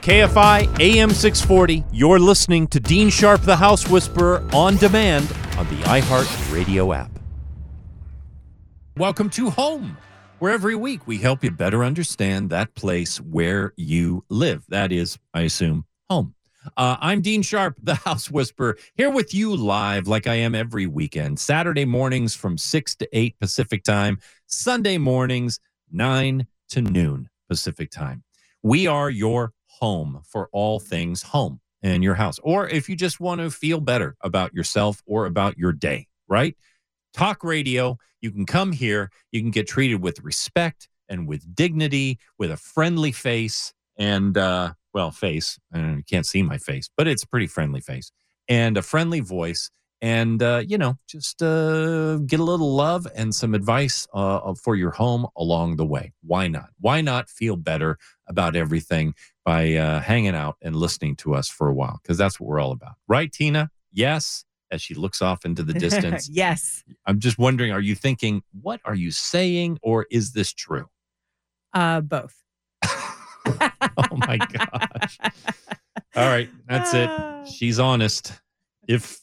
KFI AM 640. You're listening to Dean Sharp, the House Whisperer, on demand on the iHeart Radio app. Welcome to Home, where every week we help you better understand that place where you live. That is, I assume, home. Uh, I'm Dean Sharp, the House Whisperer, here with you live like I am every weekend. Saturday mornings from 6 to 8 Pacific time, Sunday mornings, 9 to noon Pacific time. We are your home for all things home in your house. Or if you just want to feel better about yourself or about your day, right? Talk radio, you can come here, you can get treated with respect and with dignity, with a friendly face and uh well, face. And you can't see my face, but it's a pretty friendly face and a friendly voice and uh, you know just uh, get a little love and some advice uh, for your home along the way why not why not feel better about everything by uh, hanging out and listening to us for a while because that's what we're all about. Right tina? Yes as she looks off into the distance. Yes. I'm just wondering are you thinking what are you saying or is this true? Uh both. Oh my gosh. All right that's it. She's honest. If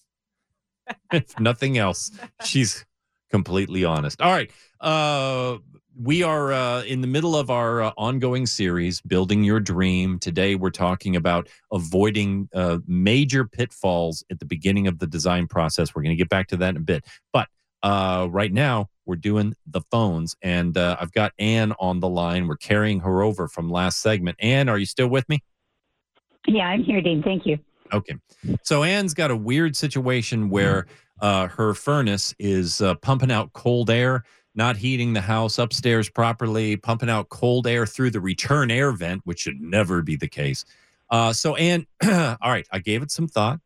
if nothing else she's completely honest. All right uh we are uh, in the middle of our uh, ongoing series building your dream today we're talking about avoiding uh, major pitfalls at the beginning of the design process we're going to get back to that in a bit but uh, right now we're doing the phones and uh, i've got anne on the line we're carrying her over from last segment anne are you still with me Yeah, I'm here, Dean. Thank you. Okay. So Anne's got a weird situation where uh, her furnace is uh, pumping out cold air, not heating the house upstairs properly, pumping out cold air through the return air vent, which should never be the case. Uh, so, Anne, all right, I gave it some thought.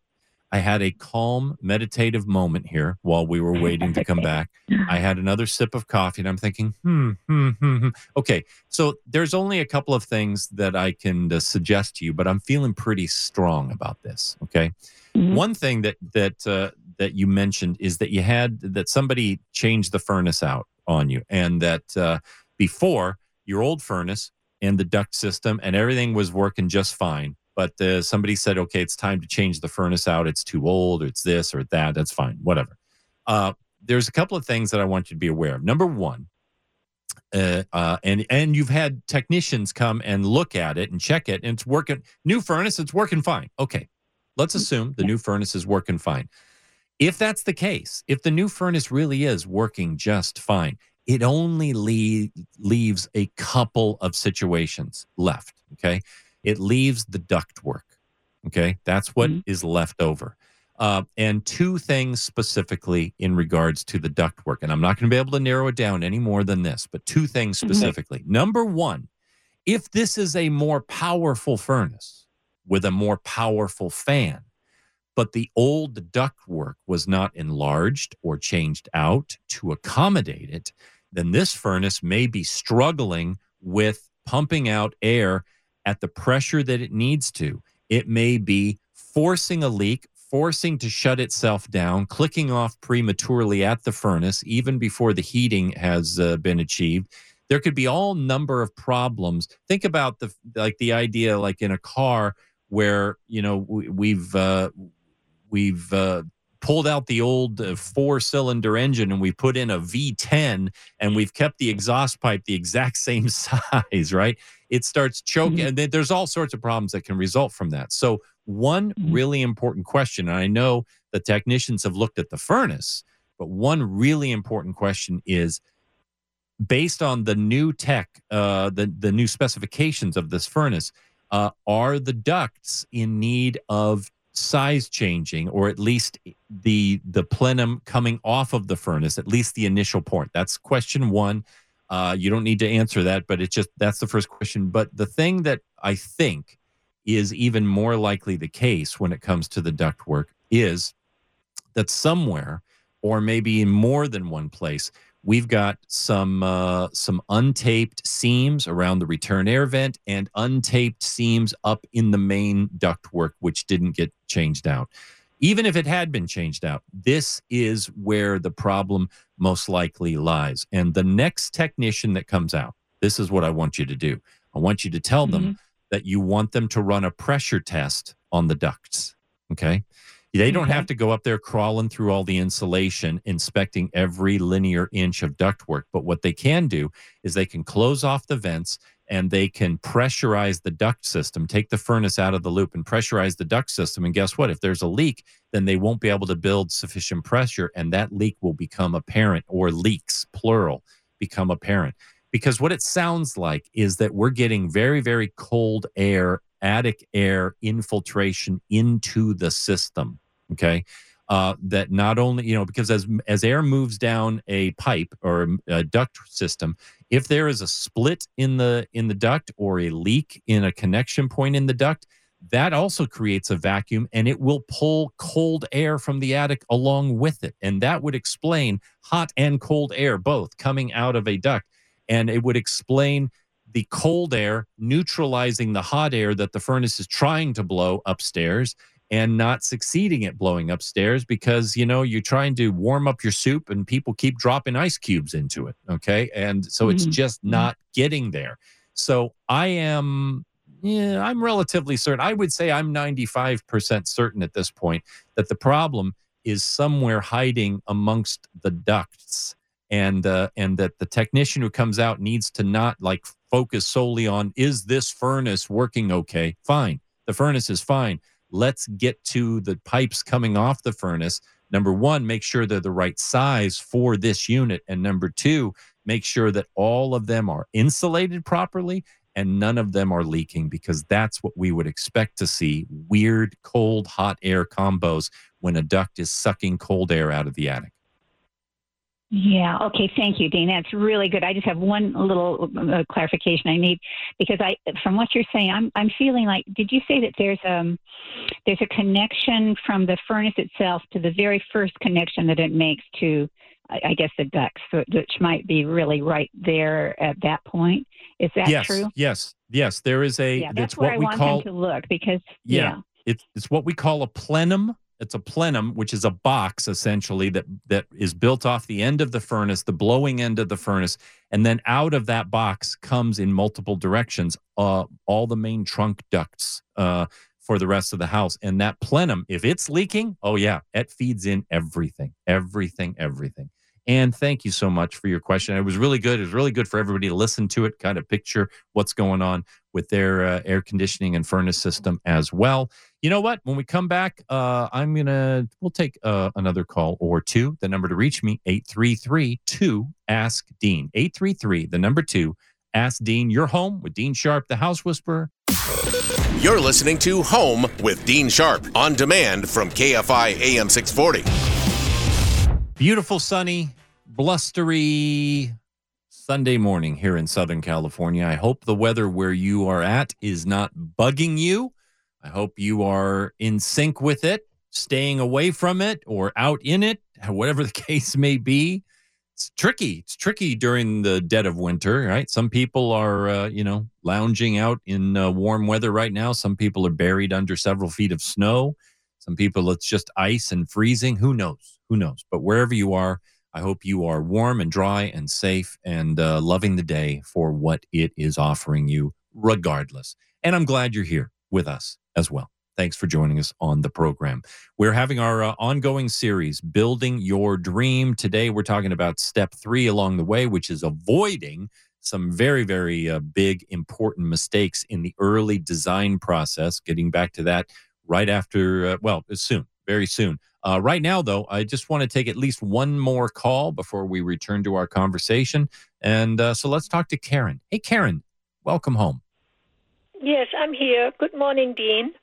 I had a calm, meditative moment here while we were waiting to come back. I had another sip of coffee and I'm thinking, hmm, hmm, hmm, hmm. Okay, so there's only a couple of things that I can uh, suggest to you, but I'm feeling pretty strong about this. Okay. Mhm. One thing that that uh, that you mentioned is that you had that somebody changed the furnace out on you, and that uh, before your old furnace and the duct system and everything was working just fine. But uh, somebody said, okay, it's time to change the furnace out. It's too old, or it's this or that. That's fine, whatever. Uh, there's a couple of things that I want you to be aware of. Number one, uh, uh, and and you've had technicians come and look at it and check it, and it's working. New furnace, it's working fine. Okay, let's assume the new furnace is working fine. If that's the case, if the new furnace really is working just fine, it only lea- leaves a couple of situations left. Okay, it leaves the duct work. Okay, that's what is Mhm. left over. Uh, and two things specifically in regards to the ductwork. And I'm not going to be able to narrow it down any more than this, but two things Mhm. specifically. Number one, if this is a more powerful furnace with a more powerful fan, but the old ductwork was not enlarged or changed out to accommodate it, then this furnace may be struggling with pumping out air at the pressure that it needs to. It may be forcing a leak, forcing to shut itself down, clicking off prematurely at the furnace, even before the heating has uh, been achieved. There could be all number of problems. Think about the like the idea, like in a car where you know we, we've uh, we've uh, pulled out the old uh, four cylinder engine and we put in a V10 and we've kept the exhaust pipe the exact same size, right? It starts choking, Mhm. and then there's all sorts of problems that can result from that. So, one Mhm. really important question, and I know the technicians have looked at the furnace, but one really important question is based on the new tech, uh, the the new specifications of this furnace, uh, are the ducts in need of size changing, or at least the the plenum coming off of the furnace, at least the initial point That's question one. Uh, you don't need to answer that, but it's just that's the first question. But the thing that I think is even more likely the case when it comes to the ductwork is that somewhere or maybe in more than one place we've got some uh, some untaped seams around the return air vent and untaped seams up in the main ductwork which didn't get changed out. Even if it had been changed out this is where the problem most likely lies. And the next technician that comes out this is what i want you to do. I want you to tell them Mm-hmm. that you want them to run a pressure test on the ducts okay they don't Okay. have to go up there crawling through all the insulation, inspecting every linear inch of ductwork. But what they can do is they can close off the vents and they can pressurize the duct system, take the furnace out of the loop and pressurize the duct system. And guess what? If there's a leak, then they won't be able to build sufficient pressure and that leak will become apparent or leaks, plural, become apparent. Because what it sounds like is that we're getting very, very cold air, attic air infiltration into the system okay? Uh, that not only you know because as as air moves down a pipe or a duct system if there is a split in the in the duct or a leak in a connection point in the duct that also creates a vacuum and it will pull cold air from the attic along with it. And that would explain hot and cold air both coming out of a duct. And it would explain the cold air neutralizing the hot air that the furnace is trying to blow upstairs and not succeeding at blowing upstairs because you know you're trying to warm up your soup and people keep dropping ice cubes into it okay? And so it's Mhm. just not getting there. So i am yeah i'm relatively certain i would say i'm 95% certain at this point that the problem is somewhere hiding amongst the ducts and uh, and that the technician who comes out needs to not like focus solely on is this furnace working okay? Fine. The furnace is fine let's get to the pipes coming off the furnace. Number one make sure they're the right size for this unit. And number two make sure that all of them are insulated properly and none of them are leaking because that's what we would expect to see. Weird cold hot air combos when a duct is sucking cold air out of the attic Yeah. Okay. Thank you, Dean. That's really good. I just have one little uh, clarification I need because I, from what you're saying, I'm I'm feeling like. Did you say that there's um there's a connection from the furnace itself to the very first connection that it makes to, I, I guess, the ducts, which might be really right there at that point. Is that yes true? yes yes there is a Yeah. it's That's what where I we want call them to look because Yeah. yeah. it's it's what we call a plenum. It's a plenum, which is a box essentially that that is built off the end of the furnace, the blowing end of the furnace, and then out of that box comes in multiple directions uh, all the main trunk ducts uh, for the rest of the house. And that plenum, if it's leaking, oh yeah, it feeds in everything, everything, everything. And thank you so much for your question. It was really good. It was really good for everybody to listen to it, kind of picture what's going on with their uh, air conditioning and furnace system as well. You know what? When we come back, uh, I'm gonna we'll take uh, another call or two. The number to reach me 833-2 Ask Dean. 833, the number two, Ask Dean. You're home with Dean Sharp, the House Whisperer. You're listening to Home with Dean Sharp on demand from KFI AM 640. Beautiful, sunny, blustery Sunday morning here in Southern California. I hope the weather where you are at is not bugging you. I hope you are in sync with it, staying away from it or out in it, whatever the case may be. It's tricky. It's tricky during the dead of winter, right? Some people are, uh, you know, lounging out in uh, warm weather right now. Some people are buried under several feet of snow. Some people, it's just ice and freezing. Who knows? Who knows? But wherever you are, I hope you are warm and dry and safe and uh, loving the day for what it is offering you, regardless. And I'm glad you're here with us as well. Thanks for joining us on the program. We're having our uh, ongoing series, Building Your Dream. Today, we're talking about step three along the way, which is avoiding some very, very uh, big, important mistakes in the early design process. Getting back to that right after, uh, well, soon, very soon. Uh, right now, though, I just want to take at least one more call before we return to our conversation. And uh, so let's talk to Karen. Hey, Karen, welcome home. Yes, I'm here. Good morning, Dean.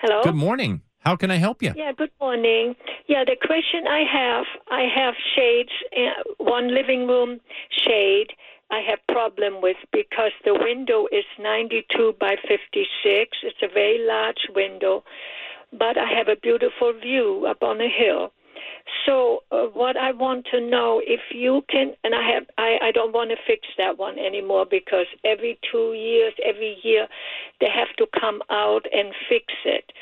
Hello. Good morning. How can I help you? Yeah, good morning. Yeah, the question I have, I have shades, uh, one living room shade, I have problem with because the window is 92 by 56. It's a very large window, but I have a beautiful view up on a hill. So uh, what I want to know if you can, and I have, I, I don't want to fix that one anymore because every two years, every year, they have to come out and fix it.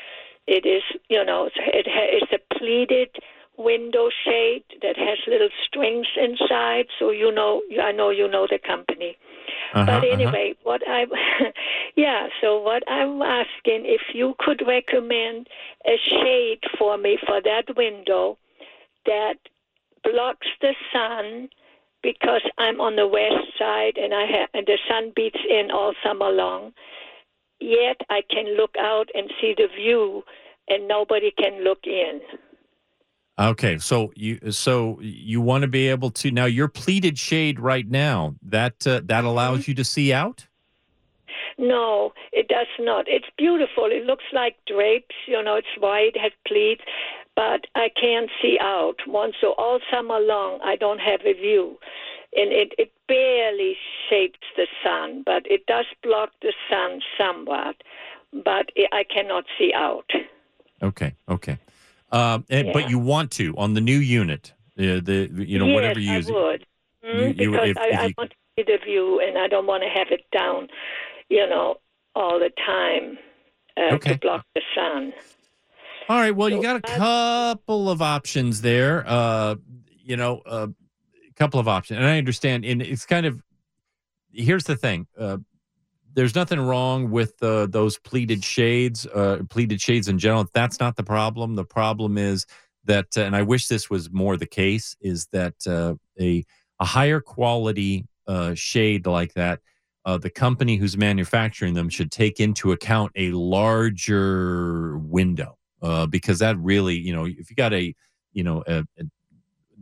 It is, you know, it it's a pleated window shade that has little strings inside. So you know, I know you know the company. Uh-huh, but uh-huh. anyway, what I, yeah. So what I'm asking, if you could recommend a shade for me for that window that blocks the sun because I'm on the west side and I and the sun beats in all summer long. Yet I can look out and see the view, and nobody can look in. Okay, so you so you want to be able to now your pleated shade right now that uh, that allows you to see out. No, it does not. It's beautiful. It looks like drapes. You know, it's white, it has pleats, but I can't see out. One so all summer long, I don't have a view, and it it barely shapes the sun, but it does block the sun somewhat. But I cannot see out. Okay, okay, um, and, but you want to on the new unit, uh, the you know yes, whatever you use. I would. Mm, You- you- because if- I, if I want to see the view, and I don't want to have it down, you know, all the time uh, Okay. to block the sun. All right. Well, you got a couple of options there. Uh, you know, a couple of options, and I understand. And it's kind of here's the thing. Uh, there's nothing wrong with uh, those pleated shades, uh, pleated shades in general. That's not the problem. The problem is that, uh, and I wish this was more the case, is that uh, a a higher quality uh, shade like that. Uh, the company who's manufacturing them should take into account a larger window uh, because that really, you know, if you got a, you know, a, a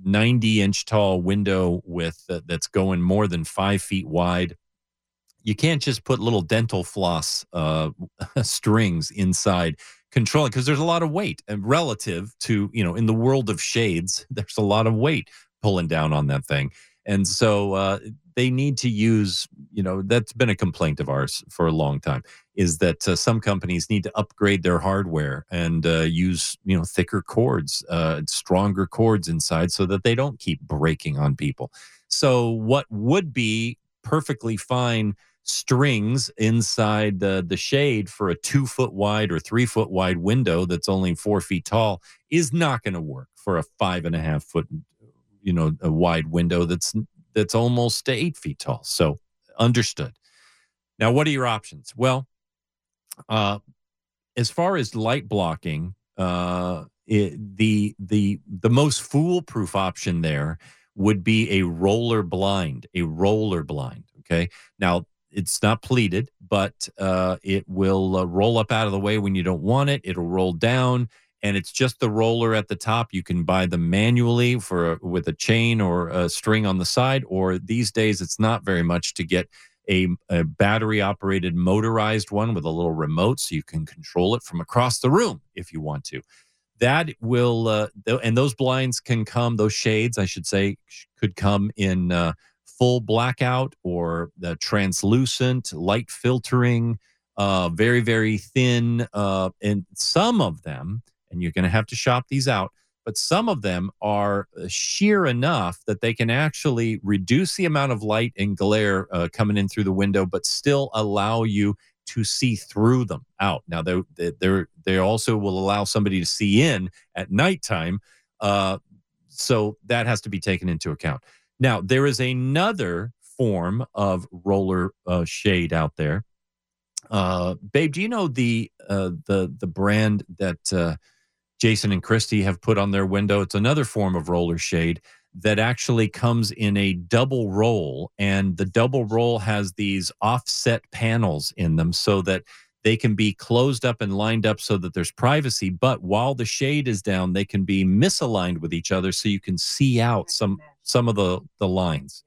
90 inch tall window with uh, that's going more than five feet wide, you can't just put little dental floss uh, strings inside controlling because there's a lot of weight and relative to, you know, in the world of shades, there's a lot of weight pulling down on that thing. And so uh, they need to use, you know, that's been a complaint of ours for a long time is that uh, some companies need to upgrade their hardware and uh, use you know thicker cords, uh, stronger cords inside, so that they don't keep breaking on people. So what would be perfectly fine strings inside the the shade for a two foot wide or three foot wide window that's only four feet tall is not going to work for a five and a half foot you know a wide window that's that's almost eight feet tall. So understood. Now, what are your options? Well, uh, as far as light blocking, uh, it, the the the most foolproof option there would be a roller blind, a roller blind. Okay, now it's not pleated, but uh, it will uh, roll up out of the way when you don't want it. It'll roll down, and it's just the roller at the top. You can buy them manually for with a chain or a string on the side, or these days it's not very much to get a, a battery operated motorized one with a little remote so you can control it from across the room if you want to. That will, uh, th- and those blinds can come, those shades, I should say, sh- could come in uh, full blackout or the translucent, light filtering, uh, very, very thin. Uh, and some of them, and you're going to have to shop these out, but some of them are uh, sheer enough that they can actually reduce the amount of light and glare uh, coming in through the window, but still allow you to see through them out. Now, they they they also will allow somebody to see in at nighttime, uh, so that has to be taken into account. Now, there is another form of roller uh, shade out there. Uh, babe, do you know the uh, the the brand that? Jason and Christy have put on their window. It's another form of roller shade that actually comes in a double roll, and the double roll has these offset panels in them so that they can be closed up and lined up so that there's privacy. But while the shade is down, they can be misaligned with each other so you can see out some some of the the lines.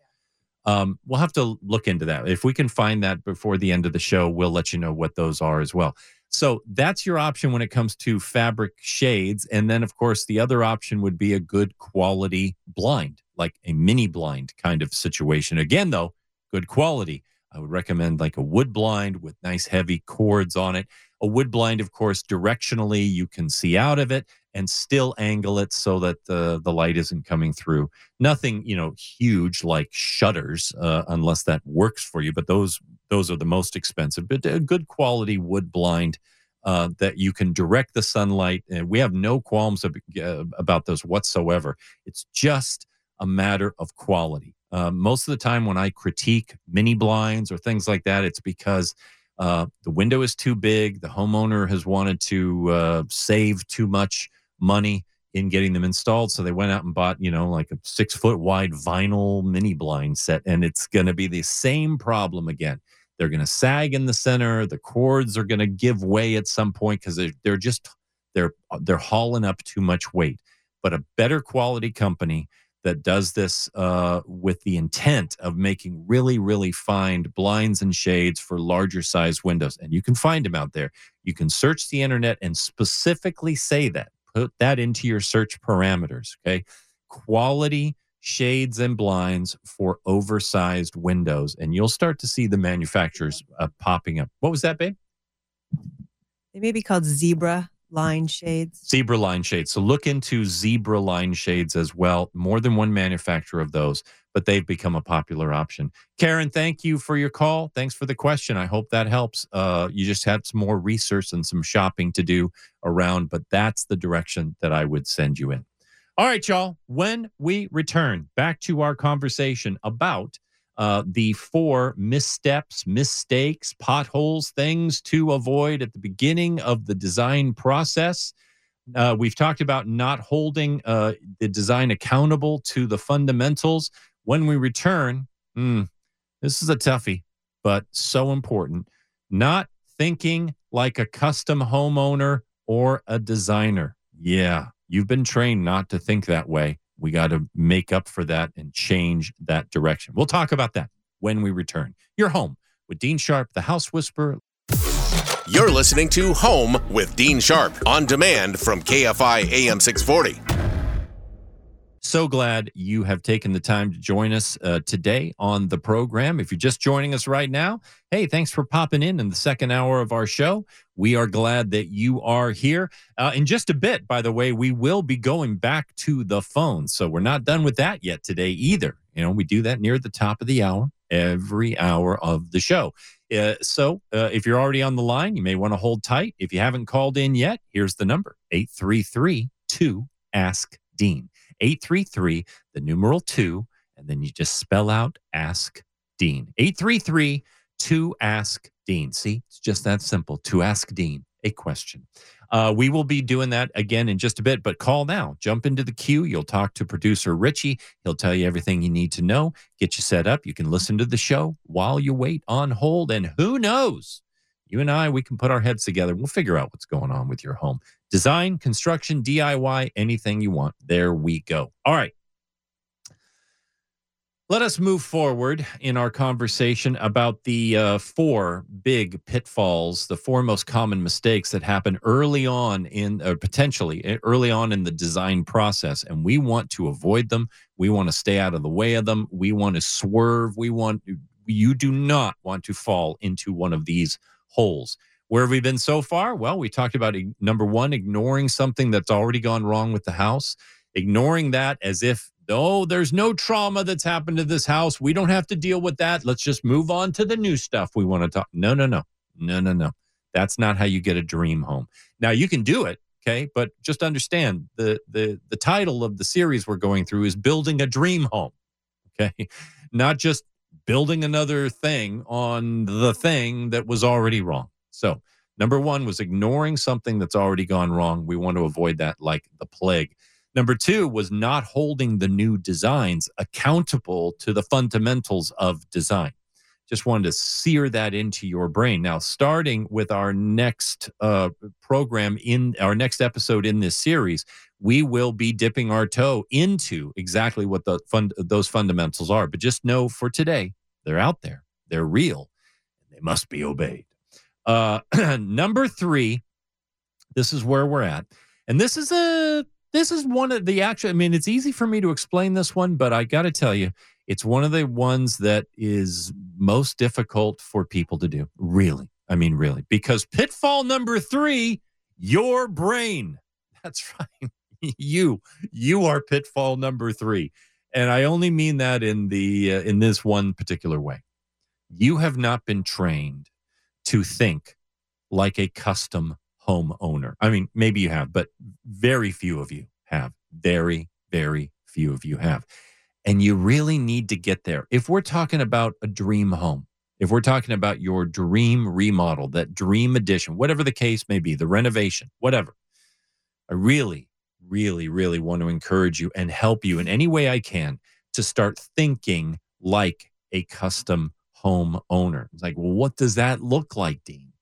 Um, we'll have to look into that. If we can find that before the end of the show, we'll let you know what those are as well. So that's your option when it comes to fabric shades. And then, of course, the other option would be a good quality blind, like a mini blind kind of situation. Again, though, good quality. I would recommend like a wood blind with nice heavy cords on it. A wood blind, of course, directionally you can see out of it and still angle it so that the the light isn't coming through. Nothing, you know, huge like shutters, uh, unless that works for you. But those those are the most expensive. But a good quality wood blind uh, that you can direct the sunlight. And we have no qualms ab- uh, about those whatsoever. It's just a matter of quality. Uh, most of the time, when I critique mini blinds or things like that, it's because uh, the window is too big. The homeowner has wanted to uh, save too much money in getting them installed. So they went out and bought, you know, like a six foot wide vinyl mini blind set. And it's going to be the same problem again. They're going to sag in the center. The cords are going to give way at some point because they're, they're just, they're, they're hauling up too much weight. But a better quality company that does this uh, with the intent of making really, really fine blinds and shades for larger size windows. And you can find them out there. You can search the internet and specifically say that, put that into your search parameters. Okay. Quality shades and blinds for oversized windows. And you'll start to see the manufacturers uh, popping up. What was that, babe? They may be called zebra line shades. Zebra line shades. So look into zebra line shades as well. More than one manufacturer of those, but they've become a popular option. Karen, thank you for your call. Thanks for the question. I hope that helps. Uh, you just had some more research and some shopping to do around, but that's the direction that I would send you in. All right, y'all. When we return back to our conversation about uh, the four missteps, mistakes, potholes, things to avoid at the beginning of the design process. Uh, we've talked about not holding uh, the design accountable to the fundamentals. When we return, mm, this is a toughie, but so important. Not thinking like a custom homeowner or a designer. Yeah, you've been trained not to think that way. We got to make up for that and change that direction. We'll talk about that when we return. You're home with Dean Sharp, the House Whisperer. You're listening to Home with Dean Sharp on demand from KFI AM 640. So glad you have taken the time to join us uh, today on the program. If you're just joining us right now, hey, thanks for popping in in the second hour of our show. We are glad that you are here. Uh, in just a bit, by the way, we will be going back to the phone. So we're not done with that yet today either. You know, we do that near the top of the hour, every hour of the show. Uh, so uh, if you're already on the line, you may want to hold tight. If you haven't called in yet, here's the number 833 2 Ask Dean. 833, the numeral 2, and then you just spell out Ask Dean. 833 to Ask Dean. See, it's just that simple to ask Dean a question. Uh, we will be doing that again in just a bit, but call now. Jump into the queue. You'll talk to producer Richie. He'll tell you everything you need to know, get you set up. You can listen to the show while you wait on hold. And who knows? You and I, we can put our heads together. We'll figure out what's going on with your home. Design, construction, DIY, anything you want. There we go. All right. Let us move forward in our conversation about the uh, four big pitfalls, the four most common mistakes that happen early on in, or potentially eh, early on in the design process. And we want to avoid them. We want to stay out of the way of them. We want to swerve. We want, you do not want to fall into one of these holes. Where have we been so far? Well, we talked about number one, ignoring something that's already gone wrong with the house, ignoring that as if, oh, there's no trauma that's happened to this house. We don't have to deal with that. Let's just move on to the new stuff we want to talk. No, no, no, no, no, no. That's not how you get a dream home. Now you can do it, okay, but just understand the the the title of the series we're going through is building a dream home, okay, not just building another thing on the thing that was already wrong. So, number one was ignoring something that's already gone wrong. We want to avoid that like the plague. Number two was not holding the new designs accountable to the fundamentals of design. Just wanted to sear that into your brain. Now, starting with our next uh, program in our next episode in this series, we will be dipping our toe into exactly what the fund, those fundamentals are. But just know for today, they're out there, they're real, and they must be obeyed. Uh, number three, this is where we're at, and this is a this is one of the actual. I mean, it's easy for me to explain this one, but I got to tell you, It's one of the ones that is most difficult for people to do. Really. I mean, really. Because pitfall number three, your brain. That's right. you, you are pitfall number three. And I only mean that in the uh, in this one particular way. You have not been trained to think like a custom homeowner. I mean, maybe you have, but very few of you have. Very, very few of you have. And you really need to get there. If we're talking about a dream home, if we're talking about your dream remodel, that dream addition, whatever the case may be, the renovation, whatever, I really, really, really want to encourage you and help you in any way I can to start thinking like a custom home owner. It's like, well, what does that look like, Dean?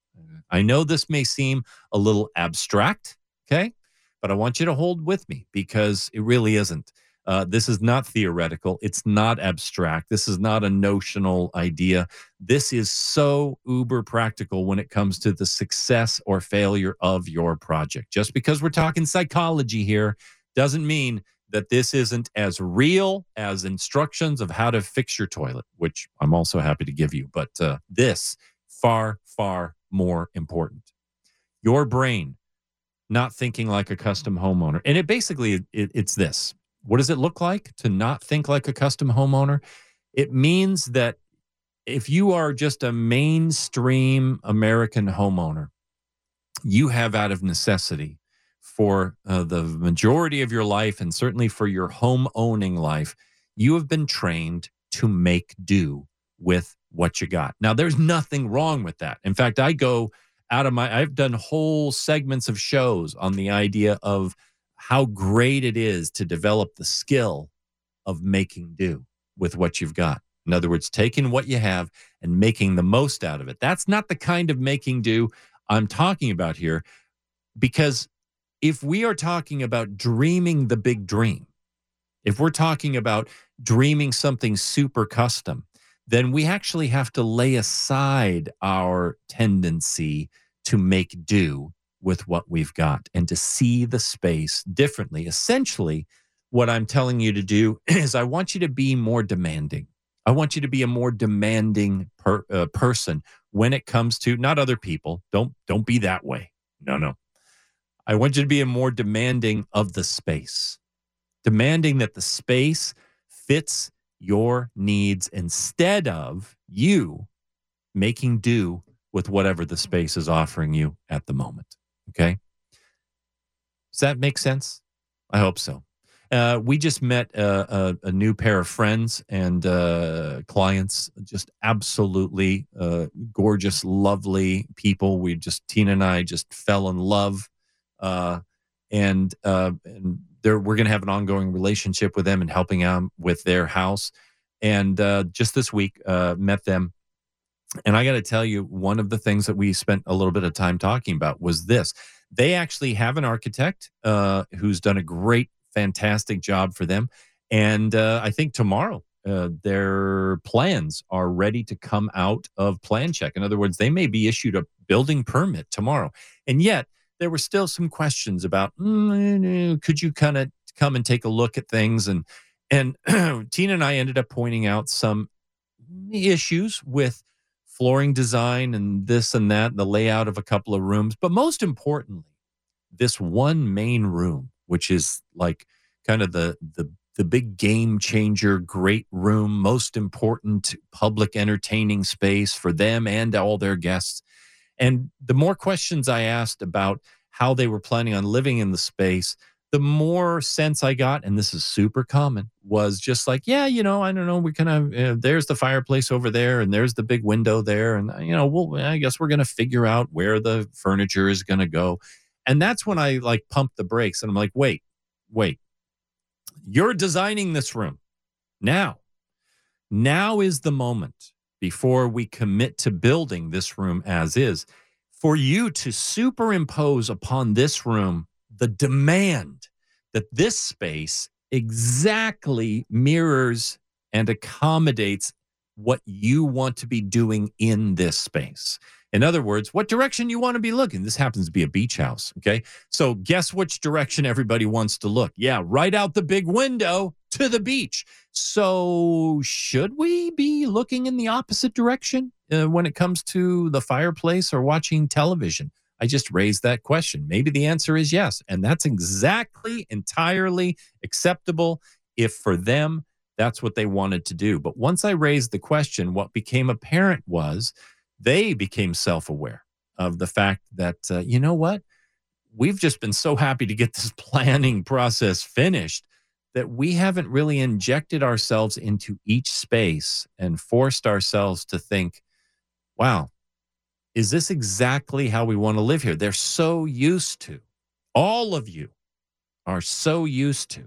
I know this may seem a little abstract, okay? But I want you to hold with me because it really isn't. Uh, this is not theoretical. It's not abstract. This is not a notional idea. This is so uber practical when it comes to the success or failure of your project. Just because we're talking psychology here doesn't mean that this isn't as real as instructions of how to fix your toilet, which I'm also happy to give you. But uh, this far, far more important. Your brain not thinking like a custom homeowner. And it basically it, it's this what does it look like to not think like a custom homeowner? It means that if you are just a mainstream American homeowner, you have out of necessity for uh, the majority of your life and certainly for your home owning life, you have been trained to make do with what you got. Now, there's nothing wrong with that. In fact, I go out of my, I've done whole segments of shows on the idea of how great it is to develop the skill of making do with what you've got. In other words, taking what you have and making the most out of it. That's not the kind of making do I'm talking about here. Because if we are talking about dreaming the big dream, if we're talking about dreaming something super custom, then we actually have to lay aside our tendency to make do with what we've got and to see the space differently. Essentially, what I'm telling you to do is I want you to be more demanding. I want you to be a more demanding per, uh, person when it comes to not other people. Don't don't be that way. No, no. I want you to be a more demanding of the space. Demanding that the space fits your needs instead of you making do with whatever the space is offering you at the moment. Okay. Does that make sense? I hope so. Uh, we just met a, a, a, new pair of friends and uh, clients, just absolutely uh, gorgeous, lovely people. We just, Tina and I just fell in love. Uh, and, uh, and we're going to have an ongoing relationship with them and helping them with their house. And uh, just this week, met them and I got to tell you, one of the things that we spent a little bit of time talking about was this. They actually have an architect uh, who's done a great, fantastic job for them. And uh, I think tomorrow, uh, their plans are ready to come out of plan check. In other words, they may be issued a building permit tomorrow. And yet, there were still some questions about mm, could you kind of come and take a look at things and and Tina and I ended up pointing out some issues with flooring design and this and that, the layout of a couple of rooms. But most importantly, this one main room, which is like kind of the the the big game changer, great room, most important public entertaining space for them and all their guests. And the more questions I asked about how they were planning on living in the space, the more sense I got, and this is super common, was just like, yeah, you know, I don't know, we kind of, uh, there's the fireplace over there, and there's the big window there, and uh, you know, well, I guess we're gonna figure out where the furniture is gonna go, and that's when I like pump the brakes, and I'm like, wait, wait, you're designing this room. Now. Now is the moment before we commit to building this room as is for you to superimpose upon this room the demand that this space exactly mirrors and accommodates what you want to be doing in this space. In other words, what direction you want to be looking. This happens to be a beach house. Okay. So guess which direction everybody wants to look? Yeah, right out the big window to the beach. So should we be looking in the opposite direction uh, when it comes to the fireplace or watching television? I just raised that question. Maybe the answer is yes. And that's exactly entirely acceptable if for them that's what they wanted to do. But once I raised the question, what became apparent was they became self aware of the fact that, uh, you know what? We've just been so happy to get this planning process finished that we haven't really injected ourselves into each space and forced ourselves to think, wow, is this exactly how we want to live here? They're so used to, all of you are so used to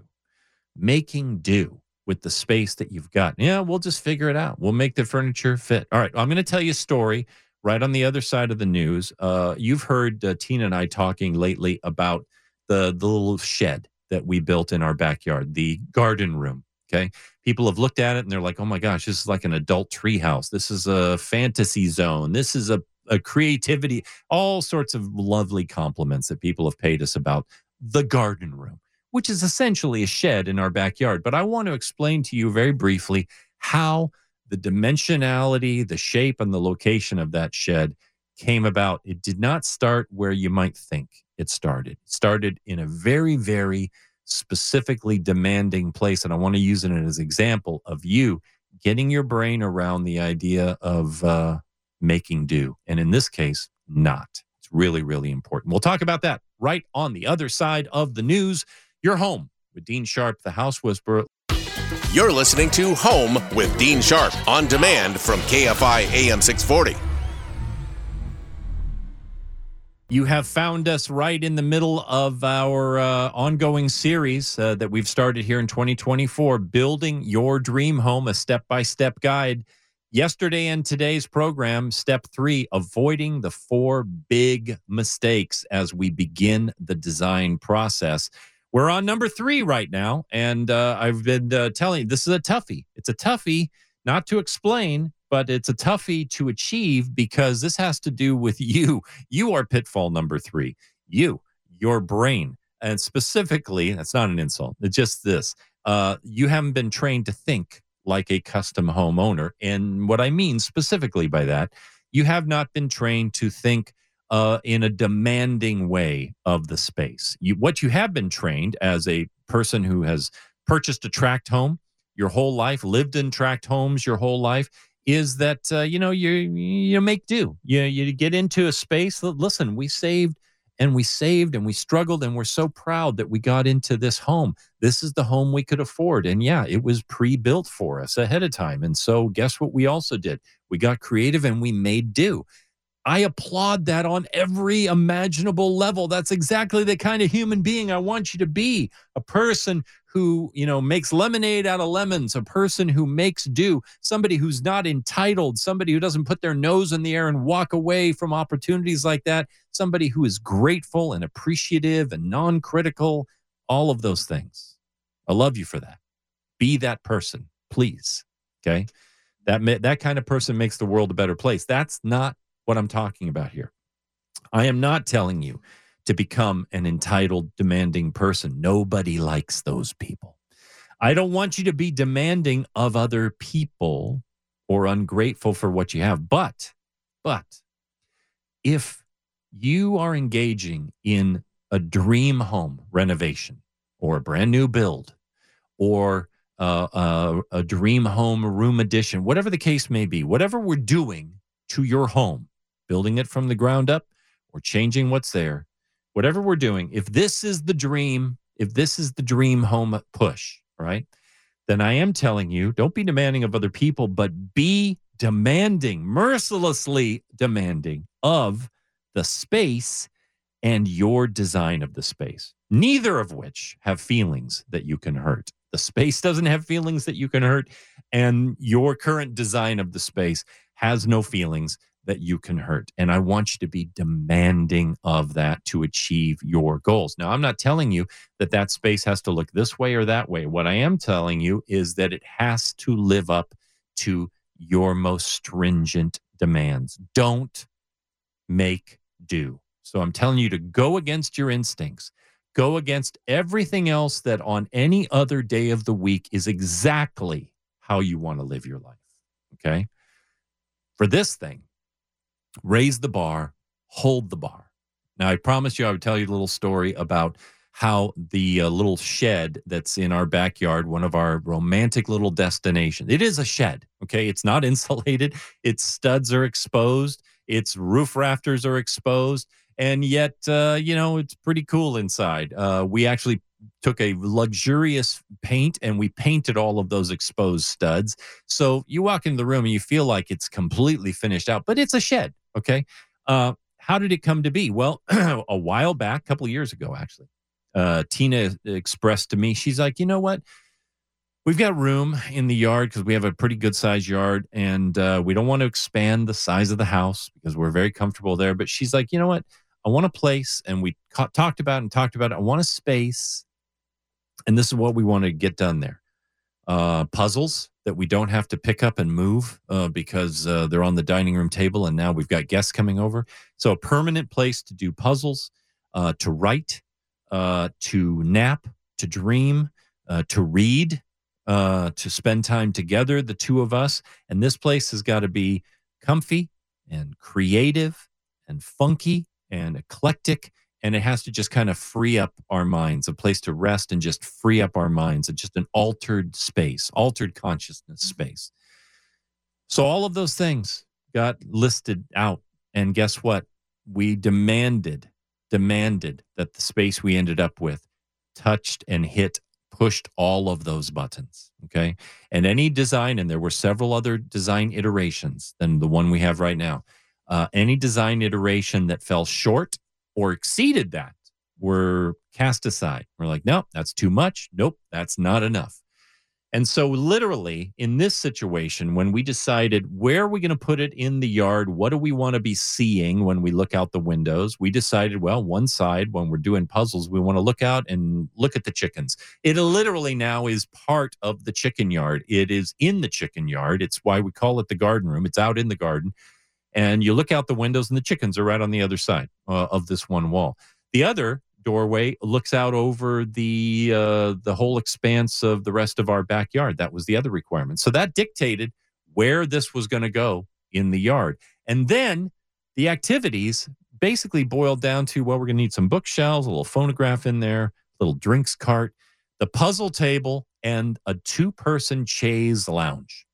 making do with the space that you've got. Yeah, we'll just figure it out. We'll make the furniture fit. All right, I'm going to tell you a story right on the other side of the news. Uh, you've heard uh, Tina and I talking lately about the the little shed that we built in our backyard, the garden room. Okay, people have looked at it and they're like, "Oh my gosh, this is like an adult treehouse. This is a fantasy zone. This is a a creativity, all sorts of lovely compliments that people have paid us about the garden room which is essentially a shed in our backyard. But I want to explain to you very briefly how the dimensionality, the shape, and the location of that shed came about. It did not start where you might think it started. It started in a very, very specifically demanding place. And I want to use it as an example of you getting your brain around the idea of uh, making do. And in this case, not. It's really, really important. We'll talk about that right on the other side of the news. You're home with Dean Sharp, the House Whisperer. You're listening to Home with Dean Sharp on demand from KFI AM 640. You have found us right in the middle of our uh, ongoing series uh, that we've started here in 2024 Building Your Dream Home, a step by step guide. Yesterday and today's program, step three, avoiding the four big mistakes as we begin the design process. We're on number three right now, and uh, I've been uh, telling you this is a toughie. It's a toughie, not to explain, but it's a toughie to achieve because this has to do with you. You are pitfall number three. You, your brain, and specifically, that's not an insult. It's just this: uh, you haven't been trained to think like a custom homeowner, and what I mean specifically by that, you have not been trained to think uh, in a demanding way of the space. You, what you have been trained as a person who has purchased a tract home your whole life, lived in tract homes your whole life, is that uh, you know you you make do. You you get into a space. Listen, we saved and we saved and we struggled and we're so proud that we got into this home. This is the home we could afford. And yeah, it was pre-built for us ahead of time. And so guess what we also did? We got creative and we made do. I applaud that on every imaginable level. That's exactly the kind of human being I want you to be. A person who, you know, makes lemonade out of lemons, a person who makes do, somebody who's not entitled, somebody who doesn't put their nose in the air and walk away from opportunities like that, somebody who is grateful and appreciative and non-critical, all of those things. I love you for that. Be that person, please. Okay? That that kind of person makes the world a better place. That's not what I'm talking about here. I am not telling you to become an entitled, demanding person. Nobody likes those people. I don't want you to be demanding of other people or ungrateful for what you have. But, but if you are engaging in a dream home renovation or a brand new build or uh, uh, a dream home room addition, whatever the case may be, whatever we're doing to your home, building it from the ground up or changing what's there, whatever we're doing, if this is the dream, if this is the dream home push, right? Then I am telling you, don't be demanding of other people, but be demanding, mercilessly demanding of the space and your design of the space, neither of which have feelings that you can hurt. The space doesn't have feelings that you can hurt, and your current design of the space has no feelings that you can hurt. And I want you to be demanding of that to achieve your goals. Now, I'm not telling you that that space has to look this way or that way. What I am telling you is that it has to live up to your most stringent demands. Don't make do. So I'm telling you to go against your instincts. Go against everything else that on any other day of the week is exactly how you want to live your life. Okay. For this thing, raise the bar, hold the bar. Now, I promised you I would tell you a little story about how the uh, little shed that's in our backyard, one of our romantic little destinations, it is a shed. Okay. It's not insulated, its studs are exposed, its roof rafters are exposed. And yet, uh, you know, it's pretty cool inside. Uh, we actually took a luxurious paint and we painted all of those exposed studs. So you walk into the room and you feel like it's completely finished out, but it's a shed. Okay. Uh, how did it come to be? Well, a while back, a couple of years ago, actually, uh, Tina expressed to me, she's like, you know what? We've got room in the yard because we have a pretty good sized yard and uh, we don't want to expand the size of the house because we're very comfortable there. But she's like, you know what? I want a place, and we ca- talked about and talked about it. I want a space, and this is what we want to get done there. Uh, puzzles that we don't have to pick up and move uh, because uh, they're on the dining room table, and now we've got guests coming over. So a permanent place to do puzzles, uh, to write, uh, to nap, to dream, uh, to read, uh, to spend time together, the two of us. And this place has got to be comfy and creative and funky and eclectic. And it has to just kind of free up our minds, a place to rest and just free up our minds, and just an altered space, altered consciousness space. So all of those things got listed out. And guess what? We demanded, demanded that the space we ended up with touched and hit pushed all of those buttons. Okay. And any design, and there were several other design iterations than the one we have right now. Uh, any design iteration that fell short or exceeded that were cast aside. We're like, no, that's too much. Nope, that's not enough. And so, literally, in this situation, when we decided where are we going to put it in the yard, what do we want to be seeing when we look out the windows, we decided, well, one side, when we're doing puzzles, we want to look out and look at the chickens. It literally now is part of the chicken yard. It is in the chicken yard. It's why we call it the garden room. It's out in the garden. And you look out the windows, and the chickens are right on the other side uh, of this one wall. The other doorway looks out over the uh, the whole expanse of the rest of our backyard. That was the other requirement. So that dictated where this was going to go in the yard. And then the activities basically boiled down to well, we're going to need some bookshelves, a little phonograph in there, little drinks cart, the puzzle table, and a two person chaise lounge.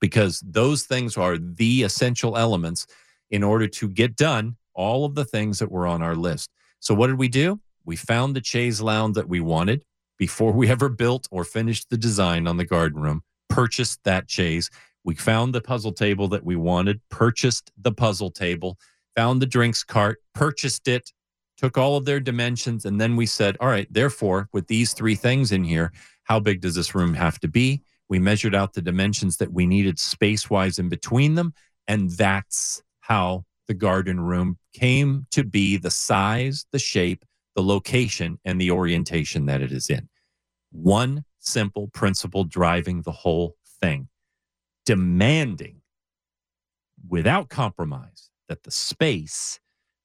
Because those things are the essential elements in order to get done all of the things that were on our list. So what did we do? We found the chaise lounge that we wanted before we ever built or finished the design on the garden room, purchased that chaise. We found the puzzle table that we wanted, purchased the puzzle table, found the drinks cart, purchased it, took all of their dimensions, and then we said, all right, therefore, with these three things in here, how big does this room have to be? We measured out the dimensions that we needed space wise in between them. And that's how the garden room came to be the size, the shape, the location, and the orientation that it is in. One simple principle driving the whole thing demanding without compromise that the space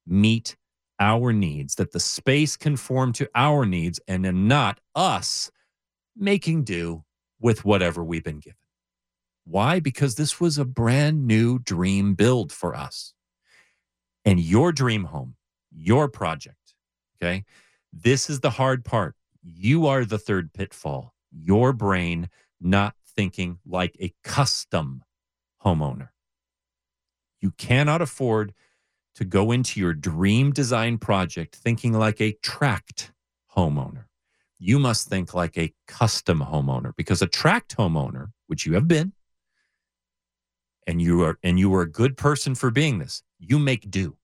meet our needs, that the space conform to our needs, and not us making do with whatever we've been given. Why? Because this was a brand new dream build for us and your dream home, your project. Okay. This is the hard part. You are the third pitfall. Your brain not thinking like a custom homeowner. You cannot afford to go into your dream design project thinking like a tract homeowner. You must think like a custom homeowner because a tract homeowner, which you have been, and you are and you are a good person for being this you make do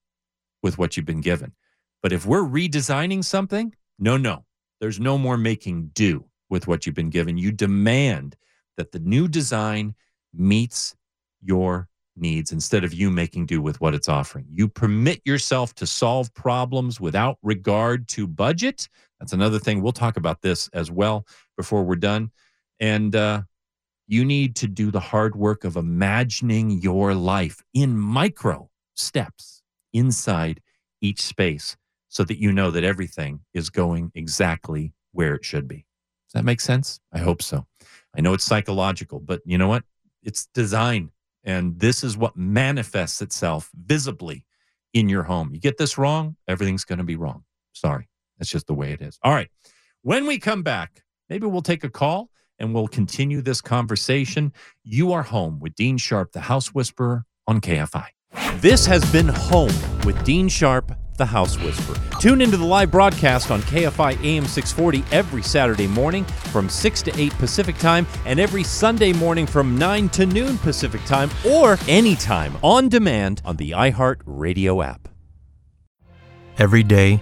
with what you've been given. But if we're redesigning something no no. There's no more making do with what you've been given. You demand that the new design meets your needs instead of you making do with what it's offering. You permit yourself to solve problems without regard to budget that's another thing we'll talk about this as well before we're done and uh, you need to do the hard work of imagining your life in micro steps, inside each space so that you know that everything is going exactly where it should be. Does that make sense? I hope so. I know it's psychological, but you know what? It's design. And this is what manifests itself visibly in your home. You get this wrong, everything's going to be wrong. Sorry. That's just the way it is. All right. When we come back, maybe we'll take a call and we'll continue this conversation. You are home with Dean Sharp, the House Whisperer on KFI. This has been Home with Dean Sharp, the House Whisperer. Tune into the live broadcast on KFI AM 640 every Saturday morning from 6 to 8 Pacific Time and every Sunday morning from 9 to noon Pacific Time or anytime on demand on the iHeart Radio app. Every day,